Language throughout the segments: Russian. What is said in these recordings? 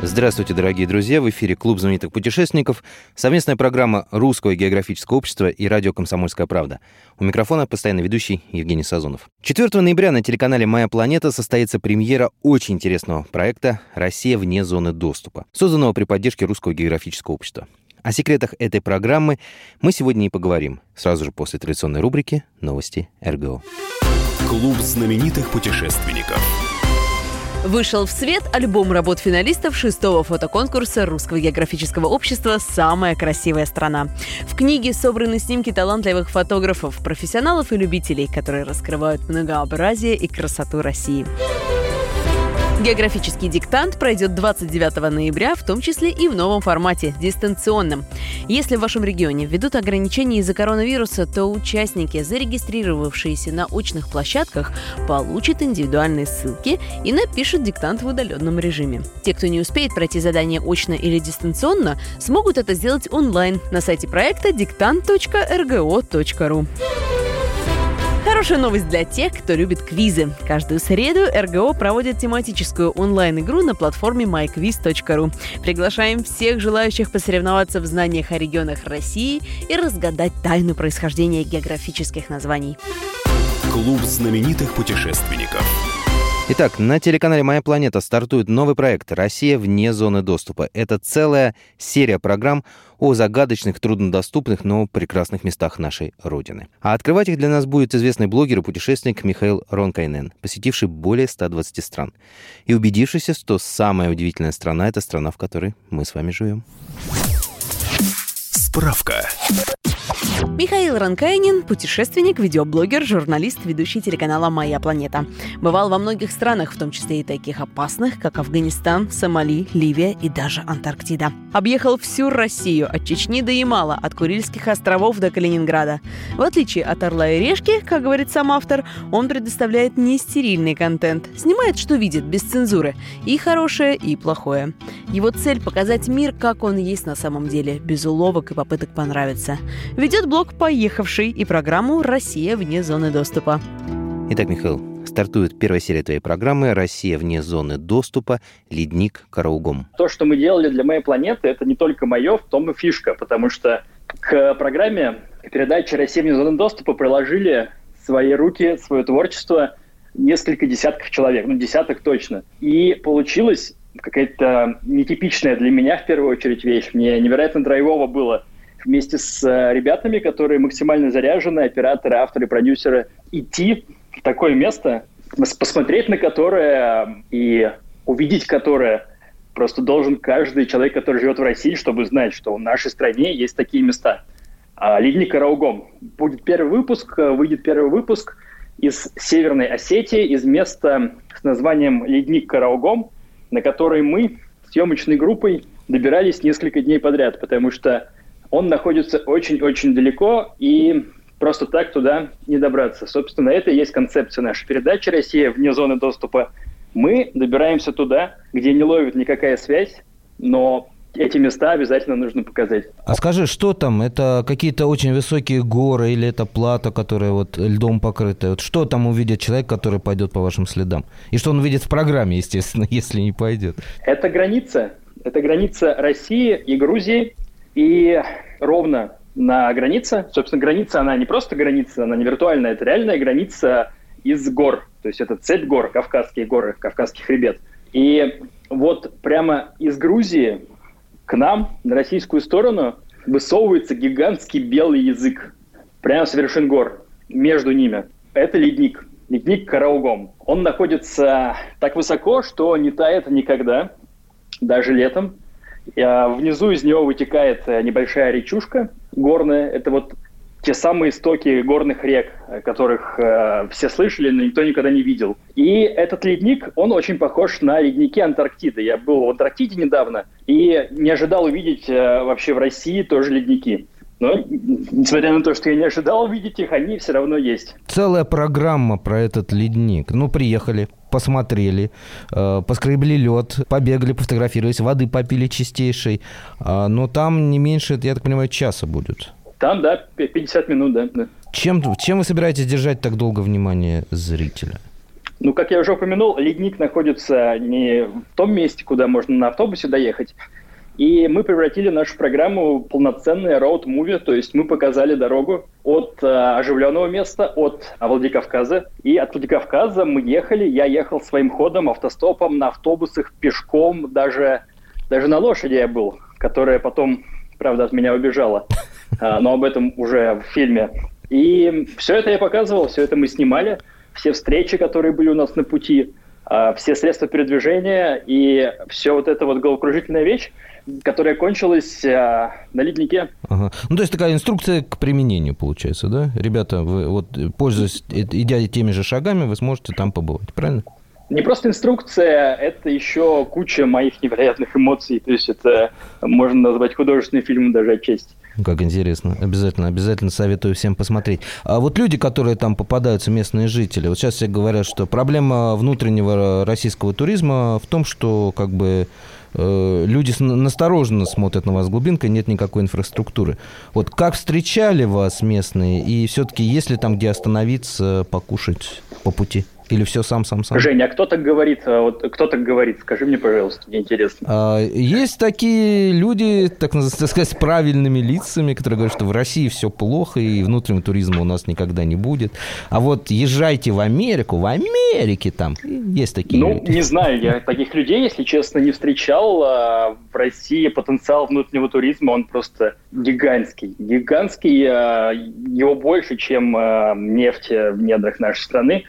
Здравствуйте, дорогие друзья! В эфире Клуб знаменитых путешественников, совместная программа Русского географического общества и радио «Комсомольская правда». У микрофона постоянно ведущий Евгений Сазонов. 4 ноября на телеканале «Моя планета» состоится премьера очень интересного проекта «Россия вне зоны доступа», созданного при поддержке Русского географического общества. О секретах этой программы мы сегодня и поговорим, сразу же после традиционной рубрики «Новости РГО». Клуб знаменитых путешественников. Вышел в свет альбом работ финалистов шестого фотоконкурса Русского географического общества «Самая красивая страна». В книге собраны снимки талантливых фотографов, профессионалов и любителей, которые раскрывают многообразие и красоту России. Географический диктант пройдет 29 ноября, в том числе и в новом формате – дистанционном. Если в вашем регионе введут ограничения из-за коронавируса, то участники, зарегистрировавшиеся на очных площадках, получат индивидуальные ссылки и напишут диктант в удаленном режиме. Те, кто не успеет пройти задание очно или дистанционно, смогут это сделать онлайн на сайте проекта диктант.рго.ру. Хорошая новость для тех, кто любит квизы. Каждую среду РГО проводит тематическую онлайн-игру на платформе myquiz.ru. Приглашаем всех желающих посоревноваться в знаниях о регионах России и разгадать тайну происхождения географических названий. Клуб знаменитых путешественников. Итак, на телеканале «Моя планета» стартует новый проект «Россия вне зоны доступа». Это целая серия программ о загадочных, труднодоступных, но прекрасных местах нашей Родины. А открывать их для нас будет известный блогер и путешественник Михаил Ронкайнен, посетивший более 120 стран и убедившийся, что самая удивительная страна — это страна, в которой мы с вами живем. Справка. Михаил Ранкайнин – путешественник, видеоблогер, журналист, ведущий телеканала «Моя планета». Бывал во многих странах, в том числе и таких опасных, как Афганистан, Сомали, Ливия и даже Антарктида. Объехал всю Россию, от Чечни до Ямала, от Курильских островов до Калининграда. В отличие от «Орла и решки», как говорит сам автор, он предоставляет нестерильный контент, снимает, что видит, без цензуры, и хорошее, и плохое. Его цель – показать мир, как он есть на самом деле, без уловок и попыток понравиться. Ведет блог «Поехавший» и программу «Россия вне зоны доступа». Итак, Михаил, стартует первая серия твоей программы «Россия вне зоны доступа. Ледник Караугом». То, что мы делали для моей планеты, это не только мое, в том и фишка, потому что к программе передачи «Россия вне зоны доступа» приложили свои руки, свое творчество несколько десятков человек, ну, десяток точно. И получилось какая-то нетипичная для меня, в первую очередь, вещь. Мне невероятно драйвово было вместе с э, ребятами, которые максимально заряжены, операторы, авторы, продюсеры, идти в такое место, посмотреть на которое и увидеть которое просто должен каждый человек, который живет в России, чтобы знать, что в нашей стране есть такие места. А, Ледник Караугом. Будет первый выпуск, э, выйдет первый выпуск из Северной Осетии, из места с названием Ледник Караугом, на который мы съемочной группой добирались несколько дней подряд, потому что он находится очень-очень далеко, и просто так туда не добраться. Собственно, это и есть концепция нашей передачи «Россия вне зоны доступа». Мы добираемся туда, где не ловит никакая связь, но эти места обязательно нужно показать. А скажи, что там? Это какие-то очень высокие горы или это плата, которая вот льдом покрыта? Вот что там увидит человек, который пойдет по вашим следам? И что он увидит в программе, естественно, если не пойдет? Это граница. Это граница России и Грузии. И ровно на границе, собственно, граница, она не просто граница, она не виртуальная, это реальная граница из гор. То есть это цепь гор, Кавказские горы, Кавказский хребет. И вот прямо из Грузии к нам, на российскую сторону, высовывается гигантский белый язык. Прямо с вершин гор, между ними. Это ледник. Ледник Караугом. Он находится так высоко, что не тает никогда, даже летом. Внизу из него вытекает э, небольшая речушка горная. Это вот те самые истоки горных рек, которых э, все слышали, но никто никогда не видел. И этот ледник, он очень похож на ледники Антарктиды. Я был в Антарктиде недавно и не ожидал увидеть э, вообще в России тоже ледники. Но, несмотря на то, что я не ожидал увидеть их, они все равно есть. Целая программа про этот ледник. Ну, приехали, посмотрели, э, поскребли лед, побегали, пофотографировались, воды попили чистейшей. Э, но там не меньше, я так понимаю, часа будет. Там, да, 50 минут, да. да. Чем, чем вы собираетесь держать так долго внимание зрителя? Ну, как я уже упомянул, ледник находится не в том месте, куда можно на автобусе доехать, и мы превратили нашу программу в полноценный роуд-муви, то есть мы показали дорогу от э, оживленного места, от Владикавказа. И от Владикавказа мы ехали, я ехал своим ходом, автостопом, на автобусах, пешком, даже, даже на лошади я был, которая потом, правда, от меня убежала. Э, но об этом уже в фильме. И все это я показывал, все это мы снимали, все встречи, которые были у нас на пути, э, все средства передвижения и все вот это вот головокружительная вещь, которая кончилась а, на леднике. Ага. Ну, то есть такая инструкция к применению, получается, да? Ребята, вы вот пользуясь, идя теми же шагами, вы сможете там побывать, правильно? Не просто инструкция, это еще куча моих невероятных эмоций. То есть это можно назвать художественным фильмом даже отчасти. Как интересно. Обязательно, обязательно советую всем посмотреть. А вот люди, которые там попадаются, местные жители, вот сейчас все говорят, что проблема внутреннего российского туризма в том, что как бы Э, люди настороженно смотрят на вас глубинкой, нет никакой инфраструктуры. Вот как встречали вас местные, и все-таки есть ли там где остановиться, покушать по пути? Или все сам, сам, сам? Женя, а кто так говорит? А вот кто так говорит? Скажи мне, пожалуйста, мне интересно. А, есть такие люди, так, так сказать, с правильными лицами, которые говорят, что в России все плохо, и внутреннего туризма у нас никогда не будет. А вот езжайте в Америку, в Америке там есть такие ну, люди. Ну, не знаю, я таких людей, если честно, не встречал. А в России потенциал внутреннего туризма, он просто гигантский. Гигантский, а, его больше, чем нефть в недрах нашей страны.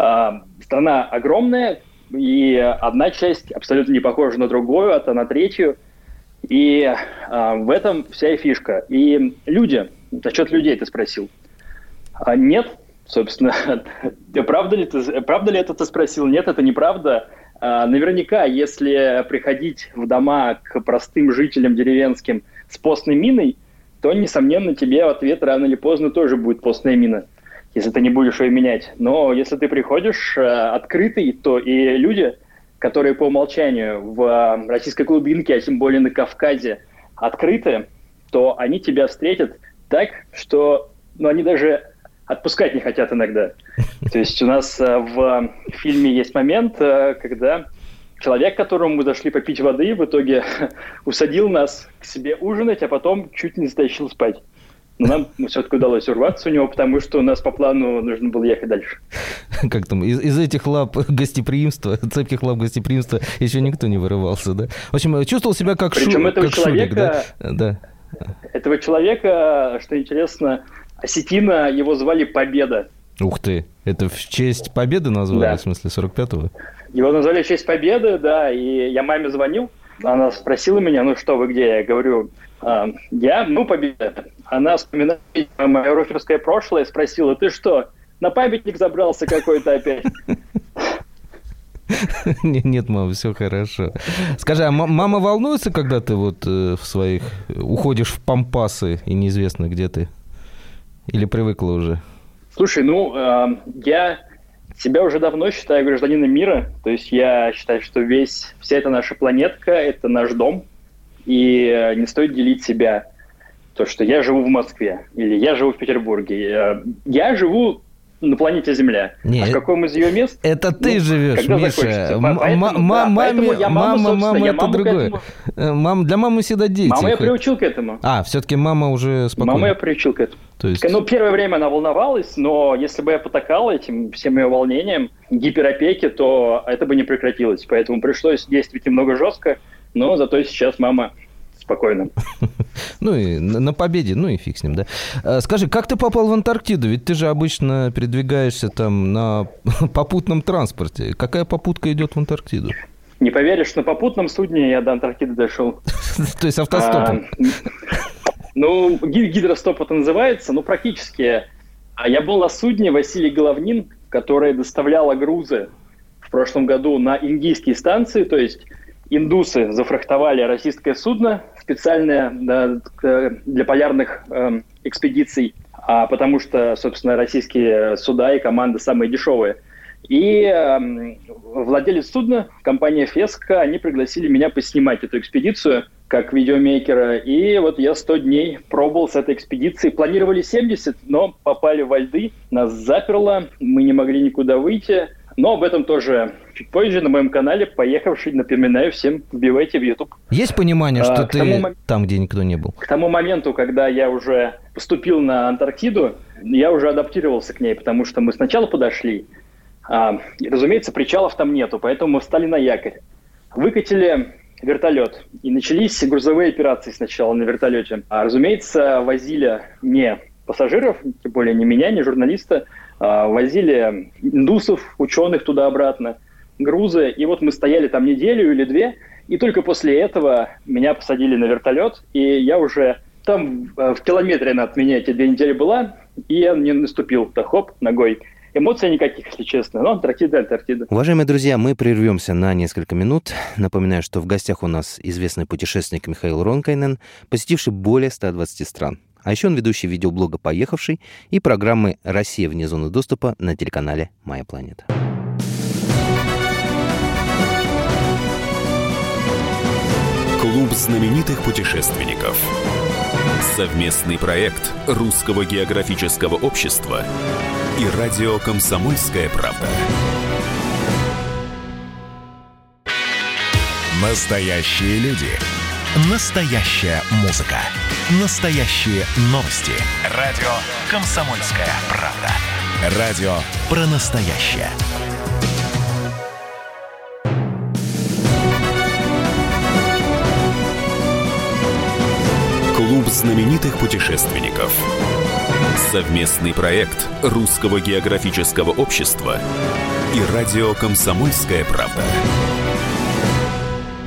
А, страна огромная, и одна часть абсолютно не похожа на другую, а то на третью. И а, в этом вся и фишка. И люди, насчет людей ты спросил. А, нет, собственно, правда ли, ты, правда ли это ты спросил? Нет, это неправда. А, наверняка, если приходить в дома к простым жителям деревенским с постной миной, то, несомненно, тебе в ответ рано или поздно тоже будет постная мина если ты не будешь ее менять. Но если ты приходишь э, открытый, то и люди, которые по умолчанию в э, российской глубинке, а тем более на Кавказе, открыты, то они тебя встретят так, что ну, они даже отпускать не хотят иногда. То есть у нас э, в фильме есть момент, когда человек, которому мы зашли попить воды, в итоге усадил нас к себе ужинать, а потом чуть не затащил спать. Но нам все-таки удалось урваться у него, потому что у нас по плану нужно было ехать дальше. Как там, из, из этих лап гостеприимства, цепких лап гостеприимства еще никто не вырывался, да? В общем, чувствовал себя как, Причем шу, этого как человека, шурик, да? да? Этого человека, что интересно, осетина его звали Победа. Ух ты, это в честь Победы назвали, да. в смысле 45-го? Его назвали в честь Победы, да, и я маме звонил, она спросила меня, ну что, вы где? Я говорю, а, я, ну, победа. Она вспоминает мое роферское прошлое, спросила, ты что, на памятник забрался какой-то опять? Нет, мама, все хорошо. Скажи, а мама волнуется, когда ты вот э, в своих уходишь в пампасы и неизвестно, где ты? Или привыкла уже? Слушай, ну, э, я себя уже давно считаю гражданином мира. То есть я считаю, что весь, вся эта наша планетка – это наш дом. И э, не стоит делить себя. То, что я живу в Москве или я живу в Петербурге. Я живу на планете Земля. Нет, а в каком из ее мест? Это ты ну, живешь, Миша. Мама, мама, мама, это другое. Э, мам, для мамы всегда дети. Мама я приучил к этому. А, все-таки мама уже спокойна. Мама я приучил к этому. То есть... Ну, первое время она волновалась, но если бы я потакал этим всем ее волнением, гиперопеки, то это бы не прекратилось. Поэтому пришлось действовать немного жестко, но зато сейчас мама спокойно. Ну и на победе, ну и фиг с ним, да. А, скажи, как ты попал в Антарктиду? Ведь ты же обычно передвигаешься там на попутном транспорте. Какая попутка идет в Антарктиду? Не поверишь, на попутном судне я до Антарктиды дошел. То есть автостопом? Ну, гидростоп это называется, ну, практически. А я был на судне Василий Головнин, которое доставляло грузы в прошлом году на индийские станции, то есть индусы зафрахтовали российское судно специальное для полярных э, экспедиций, а потому что, собственно, российские суда и команды самые дешевые. И э, владелец судна, компания Феска, они пригласили меня поснимать эту экспедицию как видеомейкера. И вот я 100 дней пробовал с этой экспедицией. Планировали 70, но попали во льды, нас заперло, мы не могли никуда выйти. Но об этом тоже чуть позже на моем канале «Поехавший». Напоминаю всем, вбивайте в YouTube. Есть понимание, что а, ты тому, там, где никто не был? К тому моменту, когда я уже поступил на Антарктиду, я уже адаптировался к ней, потому что мы сначала подошли, а, разумеется, причалов там нету, поэтому мы встали на якорь. Выкатили вертолет. И начались грузовые операции сначала на вертолете. А, разумеется, возили не пассажиров, тем более не меня, не журналиста, а, возили индусов, ученых туда-обратно, грузы. И вот мы стояли там неделю или две, и только после этого меня посадили на вертолет, и я уже там а, в километре от меня эти две недели была, и я не наступил, да хоп, ногой. Эмоций никаких, если честно. Но Антарктида, Антарктида. Уважаемые друзья, мы прервемся на несколько минут. Напоминаю, что в гостях у нас известный путешественник Михаил Ронкайнен, посетивший более 120 стран. А еще он ведущий видеоблога «Поехавший» и программы «Россия вне зоны доступа» на телеканале «Моя планета». Клуб знаменитых путешественников. Совместный проект Русского географического общества и радио «Комсомольская правда». Настоящие люди. Настоящая музыка. Настоящие новости. Радио «Комсомольская правда». Радио про настоящее. Клуб знаменитых путешественников. Совместный проект Русского географического общества и радио «Комсомольская правда».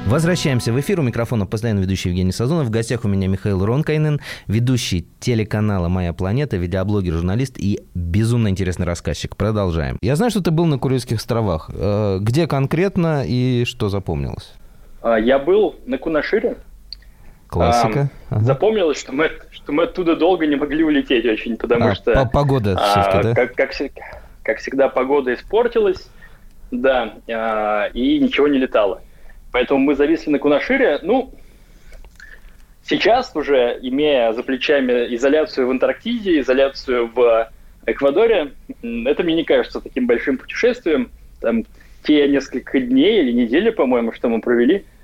Возвращаемся в эфир. У микрофона постоянно ведущий Евгений Сазонов. В гостях у меня Михаил Ронкайнен, ведущий телеканала «Моя планета», видеоблогер, журналист и безумно интересный рассказчик. Продолжаем. Я знаю, что ты был на Курильских островах. Э, где конкретно и что запомнилось? А, я был на Кунашире. Классика. А, ага. Запомнилось, что мы, что мы оттуда долго не могли улететь очень, потому а, что... Погода а, да? Как, как, как всегда, погода испортилась, да, а, и ничего не летало. Поэтому мы зависли на Кунашире. Ну, сейчас уже, имея за плечами изоляцию в Антарктиде, изоляцию в Эквадоре, это мне не кажется таким большим путешествием. Там те несколько дней или недели, по-моему, что мы провели –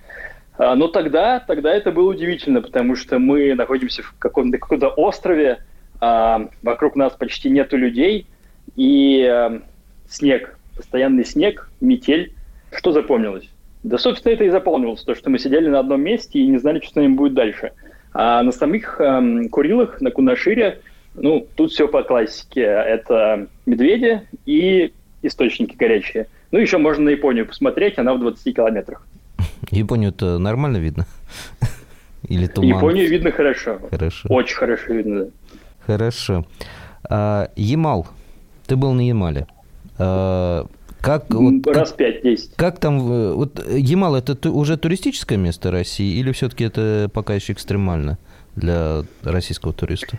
но тогда, тогда это было удивительно, потому что мы находимся в каком-то каком острове, а, вокруг нас почти нету людей, и а, снег, постоянный снег, метель. Что запомнилось? Да, собственно, это и запомнилось, то, что мы сидели на одном месте и не знали, что с нами будет дальше. А на самих э, Курилах, на Кунашире, ну, тут все по классике. Это медведи и источники горячие. Ну, еще можно на Японию посмотреть, она в 20 километрах. Японию-то нормально видно? Или туман? Японию видно хорошо. Хорошо. Очень хорошо видно, да. Хорошо. А, Ямал. Ты был на Ямале. А, как, вот, Раз пять-десять. Как там... Вот Ямал – это уже туристическое место России или все-таки это пока еще экстремально для российского туриста?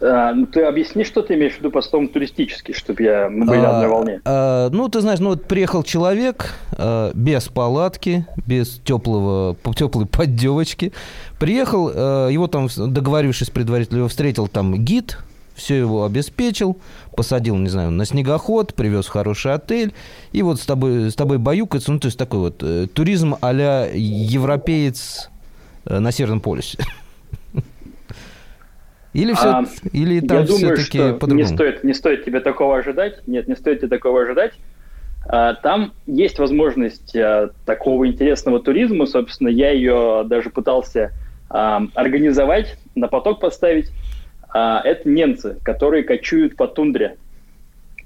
А, ну, ты объясни, что ты имеешь в виду по словам туристический, чтобы я, мы были а, на одной волне. А, ну, ты знаешь, ну вот приехал человек а, без палатки, без теплого, теплой поддевочки. Приехал, а, его там, договорившись предварительно, его встретил там гид, все его обеспечил, посадил, не знаю, на снегоход, привез в хороший отель, и вот с тобой, с тобой баюкается, ну, то есть такой вот э, туризм а-ля европеец э, на Северном полюсе. Или, все, а, или там я думаю, все-таки по-другому? Не стоит, не стоит тебе такого ожидать. Нет, не стоит тебе такого ожидать. А, там есть возможность а, такого интересного туризма. Собственно, я ее даже пытался а, организовать, на поток поставить. А, это немцы, которые кочуют по тундре.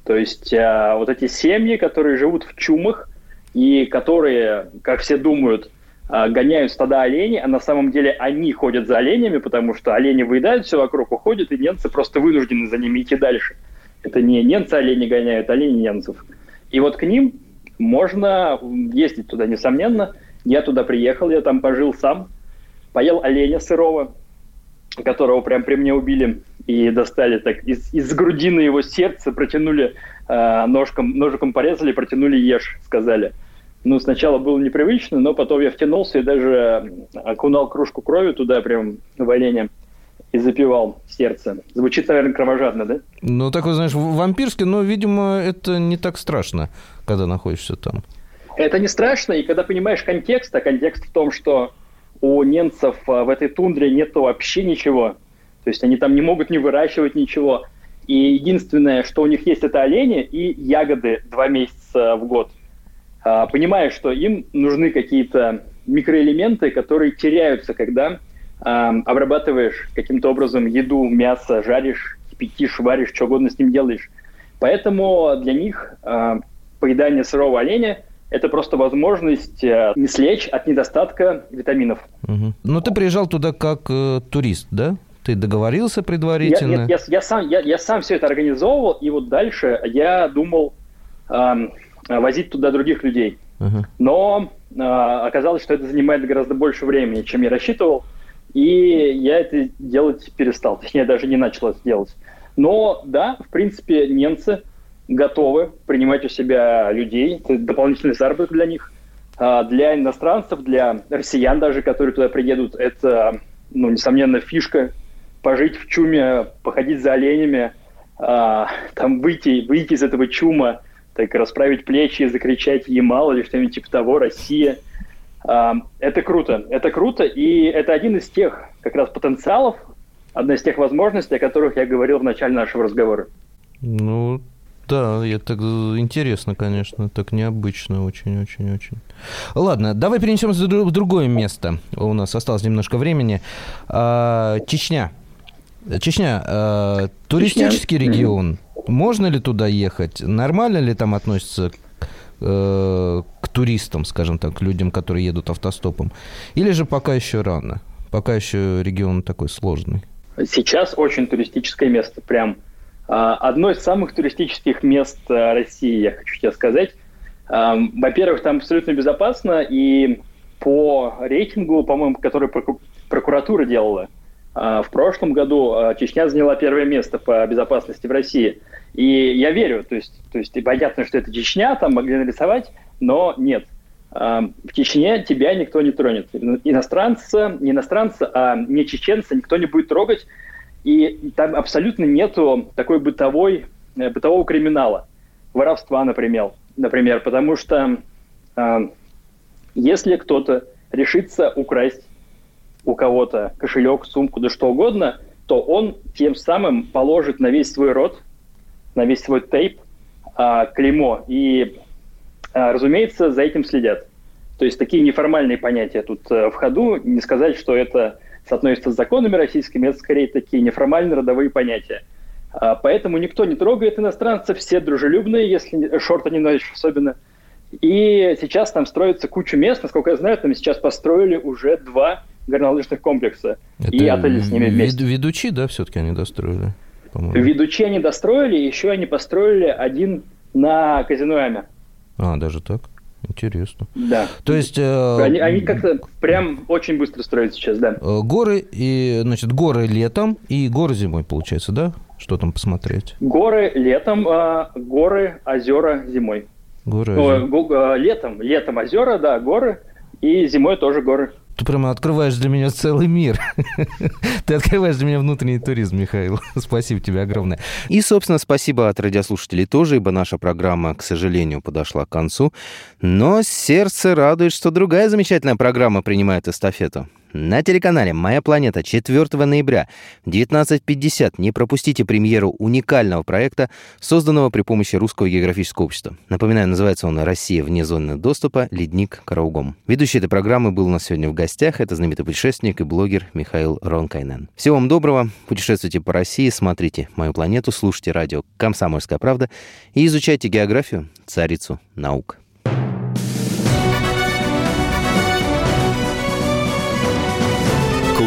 То есть а, вот эти семьи, которые живут в чумах и которые, как все думают, гоняют стада оленей, а на самом деле они ходят за оленями, потому что олени выедают все вокруг, уходят, и немцы просто вынуждены за ними идти дальше. Это не немцы олени гоняют, а олени немцев. И вот к ним можно ездить туда, несомненно. Я туда приехал, я там пожил сам, поел оленя сырого, которого прям при мне убили и достали так из, из грудины его сердца, протянули э, ножком, ножиком порезали, протянули ешь, сказали. Ну, сначала было непривычно, но потом я втянулся и даже окунал кружку крови туда прям в оленя и запивал сердце. Звучит, наверное, кровожадно, да? Ну, такой, знаешь, вампирский, но, видимо, это не так страшно, когда находишься там. Это не страшно, и когда понимаешь контекст, а контекст в том, что у немцев а, в этой тундре нет вообще ничего, то есть они там не могут не выращивать ничего, и единственное, что у них есть, это олени и ягоды два месяца в год. А, понимаешь, что им нужны какие-то микроэлементы, которые теряются, когда а, обрабатываешь каким-то образом еду, мясо, жаришь, кипятишь, варишь, что угодно с ним делаешь. Поэтому для них а, поедание сырого оленя – это просто возможность не слечь от недостатка витаминов. Угу. Но ты приезжал туда как э, турист, да? Ты договорился предварительно? Я, нет, я, я, сам, я, я сам все это организовывал, и вот дальше я думал э, возить туда других людей. Uh-huh. Но э, оказалось, что это занимает гораздо больше времени, чем я рассчитывал, и я это делать перестал. Точнее, даже не начал это делать. Но да, в принципе, немцы готовы принимать у себя людей, это дополнительный заработок для них. А для иностранцев, для россиян даже, которые туда приедут, это, ну, несомненно, фишка пожить в чуме, походить за оленями, а, там выйти, выйти из этого чума, так расправить плечи, закричать «Ямал» или что-нибудь типа того, «Россия». А, это круто, это круто, и это один из тех как раз потенциалов, одна из тех возможностей, о которых я говорил в начале нашего разговора. Ну, да, это интересно, конечно, так необычно, очень-очень-очень. Ладно, давай перенесемся в другое место. У нас осталось немножко времени. А, Чечня. Чечня, э, туристический Чечня. регион. Можно ли туда ехать? Нормально ли там относятся э, к туристам, скажем так, к людям, которые едут автостопом? Или же пока еще рано? Пока еще регион такой сложный. Сейчас очень туристическое место. Прям э, одно из самых туристических мест э, России, я хочу тебе сказать. Э, во-первых, там абсолютно безопасно, и по рейтингу, по-моему, который прокуратура делала, в прошлом году а, Чечня заняла первое место по безопасности в России. И я верю, то есть, то есть понятно, что это Чечня, там могли нарисовать, но нет. А, в Чечне тебя никто не тронет. Иностранца, не иностранца, а не чеченца никто не будет трогать. И там абсолютно нету такой бытовой, э, бытового криминала. Воровства, например. Например, потому что если кто-то решится украсть у кого-то кошелек, сумку, да что угодно, то он тем самым положит на весь свой рот, на весь свой тейп а, клеймо. И, а, разумеется, за этим следят. То есть такие неформальные понятия тут а, в ходу. Не сказать, что это соотносится с законами российскими, это скорее такие неформальные родовые понятия. А, поэтому никто не трогает иностранцев, все дружелюбные, если шорты не носишь особенно. И сейчас там строится куча мест, насколько я знаю, там сейчас построили уже два горнолыжных комплекса Это и отели с ними вместе. Ведучи, да, все-таки они достроили? Ведучи они достроили, еще они построили один на казино. А, даже так? Интересно. Да. То есть... Э, они, они как-то прям очень быстро строят сейчас, да. Э, горы, и, значит, горы летом и горы зимой, получается, да? Что там посмотреть? Горы летом, а горы, озера зимой. Горы, озера. О, летом, летом озера, да, горы, и зимой тоже горы. Ты прямо открываешь для меня целый мир. Ты открываешь для меня внутренний туризм, Михаил. Спасибо тебе огромное. И, собственно, спасибо от радиослушателей тоже, ибо наша программа, к сожалению, подошла к концу. Но сердце радует, что другая замечательная программа принимает эстафету на телеканале «Моя планета» 4 ноября в 19.50 не пропустите премьеру уникального проекта, созданного при помощи Русского географического общества. Напоминаю, называется он «Россия вне зоны доступа. Ледник Караугом». Ведущий этой программы был у нас сегодня в гостях. Это знаменитый путешественник и блогер Михаил Ронкайнен. Всего вам доброго. Путешествуйте по России, смотрите «Мою планету», слушайте радио «Комсомольская правда» и изучайте географию, царицу наук.